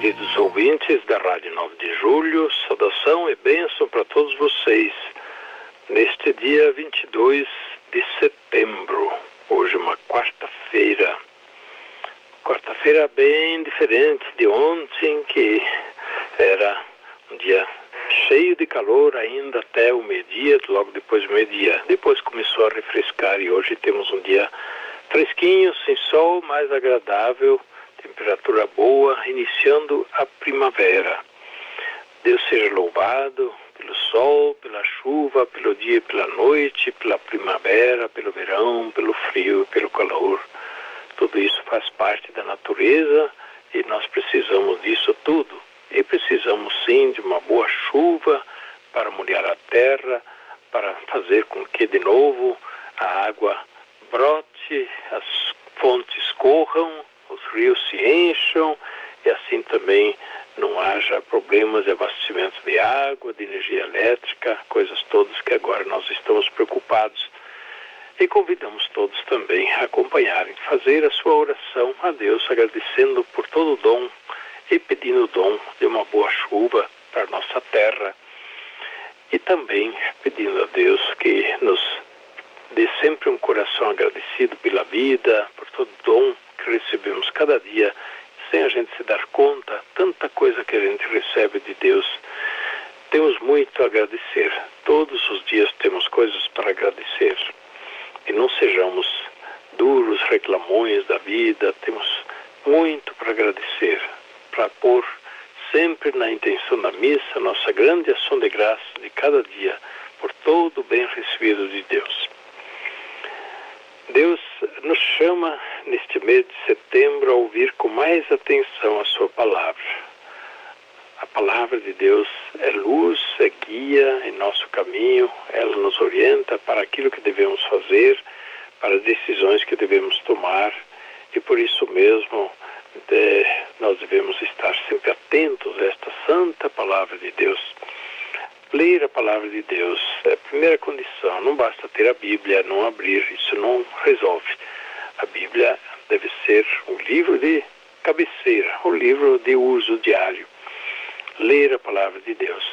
Queridos ouvintes da Rádio 9 de Julho, saudação e bênção para todos vocês neste dia 22 de setembro, hoje uma quarta-feira. Quarta-feira bem diferente de ontem, que era um dia cheio de calor ainda até o meio-dia, logo depois do meio-dia. Depois começou a refrescar e hoje temos um dia fresquinho, sem sol, mais agradável, temperatura boa, iniciando a primavera. Deus seja louvado pelo sol, pela chuva, pelo dia e pela noite, pela primavera, pelo verão, pelo frio e pelo calor. Tudo isso faz parte da natureza e nós precisamos disso tudo. E precisamos sim de uma boa chuva para molhar a terra, para fazer com que de novo a água brote, as fontes corram, os rios se encham e assim também não haja problemas de abastecimento de água, de energia elétrica, coisas todas que agora nós estamos preocupados. E convidamos todos também a acompanharem, fazer a sua oração a Deus, agradecendo por todo o dom e pedindo o dom de uma boa chuva para nossa terra. E também pedindo a Deus que nos dê sempre um coração agradecido pela vida, por todo o dom que recebemos cada dia sem a gente se dar conta, tanta coisa que a gente recebe de Deus. Temos muito a agradecer. Todos os dias temos coisas para agradecer. E não sejamos duros reclamões da vida, temos muito para agradecer, para pôr sempre na intenção da missa nossa grande ação de graça de cada dia por todo o bem recebido de Deus. Deus nos chama neste mês de setembro a ouvir com mais atenção a Sua palavra. A palavra de Deus é luz, é guia em nosso caminho, ela nos orienta para aquilo que devemos fazer, para as decisões que devemos tomar. E por isso mesmo de, nós devemos estar sempre atentos a esta santa palavra de Deus ler a palavra de Deus é a primeira condição. Não basta ter a Bíblia, não abrir, isso não resolve. A Bíblia deve ser um livro de cabeceira, um livro de uso diário. Ler a palavra de Deus.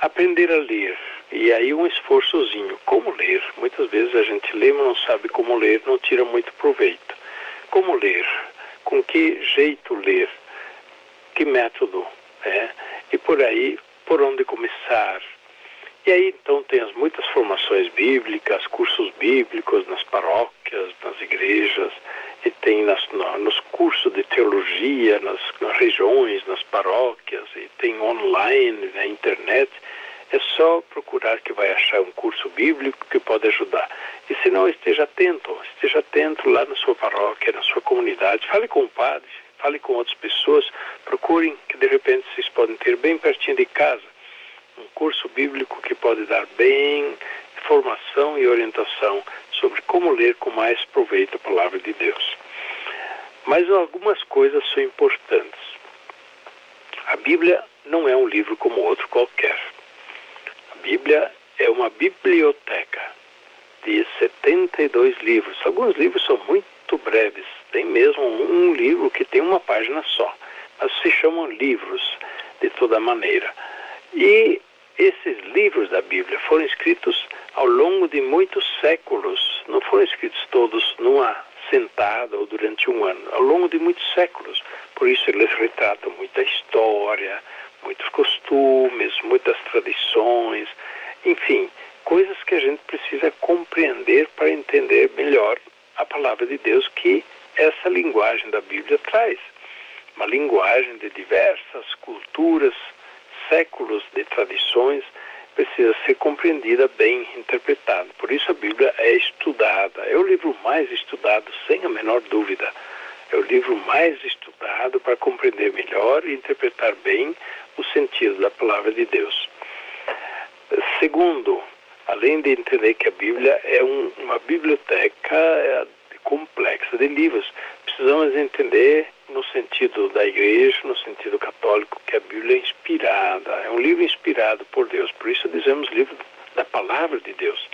Aprender a ler. E aí um esforçozinho. Como ler? Muitas vezes a gente lê, mas não sabe como ler, não tira muito proveito. Como ler? Com que jeito ler? Que método? É? E por aí, por onde começar? E aí então tem as muitas formações bíblicas, cursos bíblicos nas paróquias, nas igrejas, e tem nas, nos cursos de teologia, nas, nas regiões, nas paróquias, e tem online, na internet. É só procurar que vai achar um curso bíblico que pode ajudar. E se não, esteja atento, esteja atento lá na sua paróquia, na sua comunidade, fale com o padre, fale com outras pessoas, procurem que de repente vocês podem ter bem pertinho de casa bíblico que pode dar bem formação e orientação sobre como ler com mais proveito a palavra de Deus. Mas algumas coisas são importantes. A Bíblia não é um livro como outro qualquer. A Bíblia é uma biblioteca de 72 livros. Alguns livros são muito breves, tem mesmo um livro que tem uma página só, mas se chamam livros de toda maneira. E esses livros da Bíblia foram escritos ao longo de muitos séculos, não foram escritos todos numa sentada ou durante um ano, ao longo de muitos séculos. Por isso eles retratam muita história, muitos costumes, muitas tradições, enfim, coisas que a gente precisa compreender para entender melhor a palavra de Deus que essa linguagem da Bíblia traz. Uma linguagem de diversas culturas, séculos de tradições precisa ser compreendida, bem interpretada. Por isso a Bíblia é estudada. É o livro mais estudado, sem a menor dúvida. É o livro mais estudado para compreender melhor e interpretar bem o sentido da palavra de Deus. Segundo, além de entender que a Bíblia é um, uma biblioteca é, complexa de livros, precisamos entender no sentido da igreja, no sentido católico, que a Bíblia é inspirada, é um livro inspirado por Deus. Por isso dizemos livro da palavra de Deus.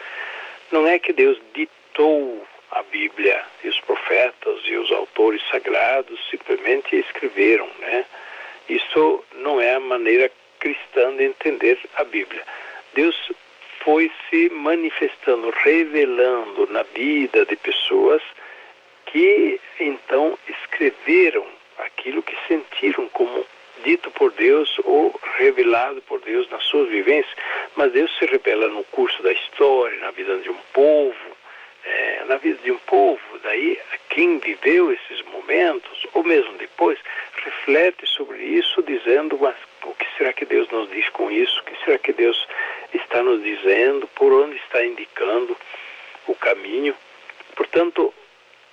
Não é que Deus ditou a Bíblia e os profetas e os autores sagrados simplesmente escreveram, né? Isso não é a maneira cristã de entender a Bíblia. Deus foi se manifestando, revelando na vida de pessoas que então escreveram aquilo que sentiram como dito por Deus ou revelado por Deus nas suas vivências, mas Deus se revela no curso da história, na vida de um povo, é, na vida de um povo. Daí, quem viveu esses momentos, ou mesmo depois, reflete sobre isso, dizendo: mas o que será que Deus nos diz com isso? O que será que Deus está nos dizendo? Por onde está indicando o caminho? Portanto,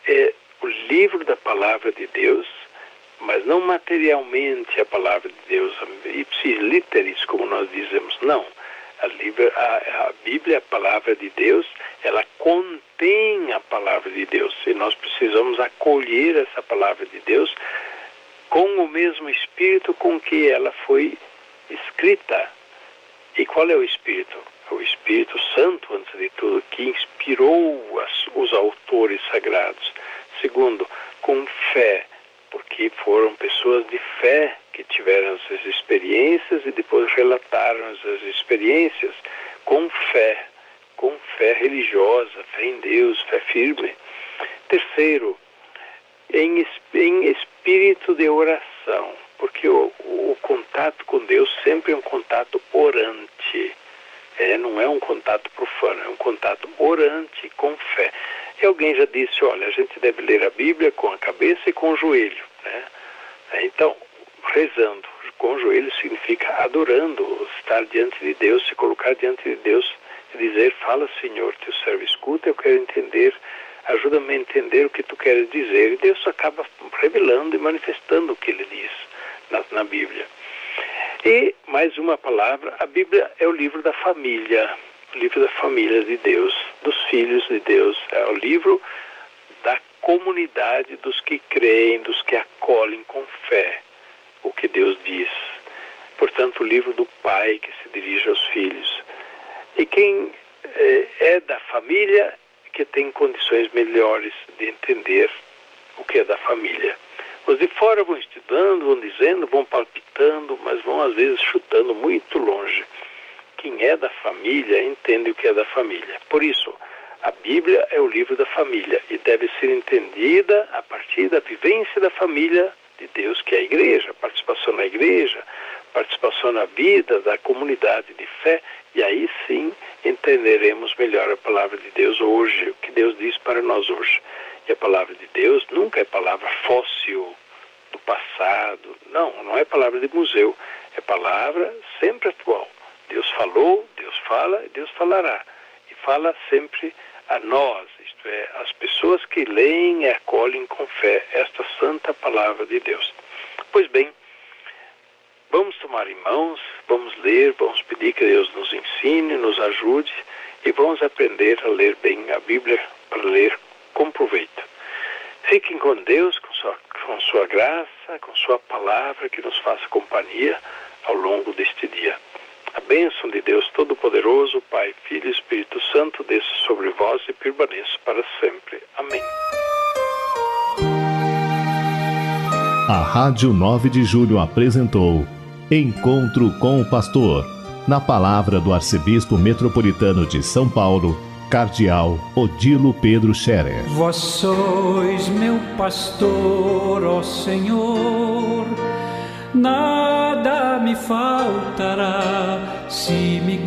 é o livro da palavra de Deus, mas não materialmente a palavra de Deus, ipsis literis, como nós dizemos, não. A, a, a Bíblia, a palavra de Deus, ela contém a palavra de Deus e nós precisamos acolher essa palavra de Deus com o mesmo espírito com que ela foi escrita. E qual é o espírito? É o Espírito Santo, antes de tudo, que inspirou as, os autores sagrados. Segundo, com fé, porque foram pessoas de fé que tiveram essas experiências e depois relataram essas experiências com fé, com fé religiosa, fé em Deus, fé firme. Terceiro, em, em espírito de oração, porque o, o contato com Deus sempre é um contato orante. É, não é um contato profano, é um contato orante com fé. E alguém já disse, olha, a gente deve ler a Bíblia com a cabeça e com o joelho. Né? É, então, rezando com o joelho significa adorando, estar diante de Deus, se colocar diante de Deus e dizer, fala Senhor, teu servo escuta, eu quero entender, ajuda-me a entender o que tu queres dizer. E Deus acaba revelando e manifestando o que ele diz na, na Bíblia. E mais uma palavra, a Bíblia é o livro da família, livro da família de Deus, dos filhos de Deus, é o livro da comunidade dos que creem, dos que acolhem com fé o que Deus diz. Portanto, o livro do pai que se dirige aos filhos. E quem é, é da família que tem condições melhores de entender o que é da família. Os de fora vão estudando, vão dizendo, vão palpitando, mas vão às vezes chutando muito longe. Quem é da família entende o que é da família. Por isso, a Bíblia é o livro da família e deve ser entendida a partir da vivência da família de Deus, que é a igreja, participação na igreja, participação na vida da comunidade de fé, e aí sim entenderemos melhor a palavra de Deus hoje, o que Deus diz para nós hoje. E a palavra de Deus nunca é palavra fóssil do passado. Não, não é palavra de museu. É palavra sempre atual. Deus falou, Deus fala e Deus falará. E fala sempre a nós, isto é, as pessoas que leem e acolhem com fé esta santa palavra de Deus. Pois bem, vamos tomar em mãos, vamos ler, vamos pedir que Deus nos ensine, nos ajude e vamos aprender a ler bem a Bíblia para ler com proveito. Fiquem com Deus, com sua, com sua graça, com sua palavra que nos faça companhia ao longo deste dia. A bênção de Deus Todo-Poderoso, Pai, Filho e Espírito Santo, desça sobre vós e permaneça para sempre. Amém. A Rádio 9 de Julho apresentou Encontro com o Pastor, na palavra do Arcebispo Metropolitano de São Paulo, Cardeal Odilo Pedro Scherer. Vós sois meu pastor, ó Senhor, nada me faltará se me